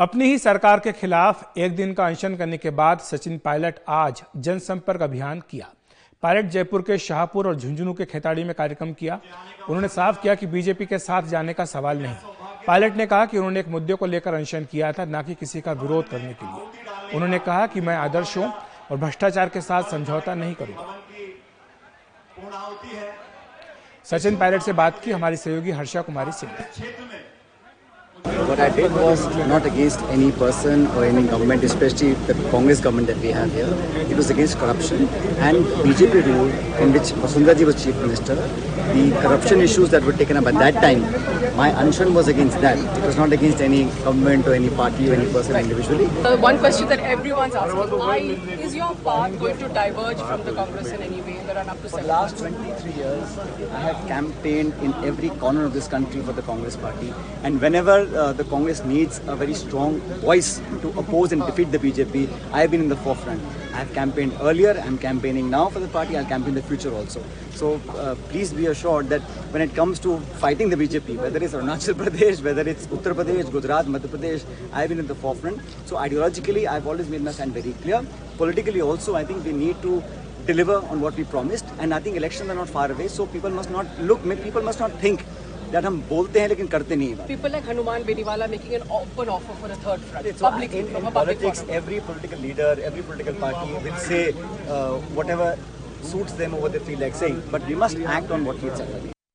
अपनी ही सरकार के खिलाफ एक दिन का अनशन करने के बाद सचिन पायलट आज जनसंपर्क अभियान किया। पायलट जयपुर के शाहपुर और झुंझुनू के खेताड़ी में कार्यक्रम किया। उन्होंने साफ़ किया कि बीजेपी के साथ जाने का सवाल नहीं। पायलट ने कहा कि उन्होंने एक मुद्दे को लेकर अनशन किया था, न कि किसी का विरोध करने के लिए। उन्होंने कहा कि मैं आदर्श आदर्शों और भ्रष्टाचार के साथ समझौता नहीं करूँगा। सचिन पायलट से बात की, हमारी सहयोगी Harsha Kumari Singh. What I did was not against any person or any government, especially the Congress government that we have here. It was against corruption and BJP rule in which Vasundhara was chief minister. The corruption issues that were taken up at that time, my anshan was against that. It was not against any government or any party or any person individually. Uh, one question that everyone's asking: Why is your path going to diverge from the Congress in any way in the run-up to For the seven? last 23 years, I have campaigned in every corner of this country for the Congress party. And whenever uh, the Congress needs a very strong voice to oppose and defeat the BJP, I have been in the forefront. I have campaigned earlier, I'm campaigning now for the party, I'll campaign in the future also. So uh, please be assured that when it comes to fighting the BJP, whether it's Arunachal Pradesh, whether it's Uttar Pradesh, Gujarat, Madhya Pradesh, I've been in the forefront. So ideologically, I've always made my stand very clear. Politically also, I think we need to deliver on what we promised and I think elections are not far away so people must not look people must not think that हम बोलते हैं लेकिन करते नहीं है people like Hanuman Beniwala making an open offer for a third front it's public in politics every political leader every political party will say whatever suits them or what they feel like saying but we must act on what needs happening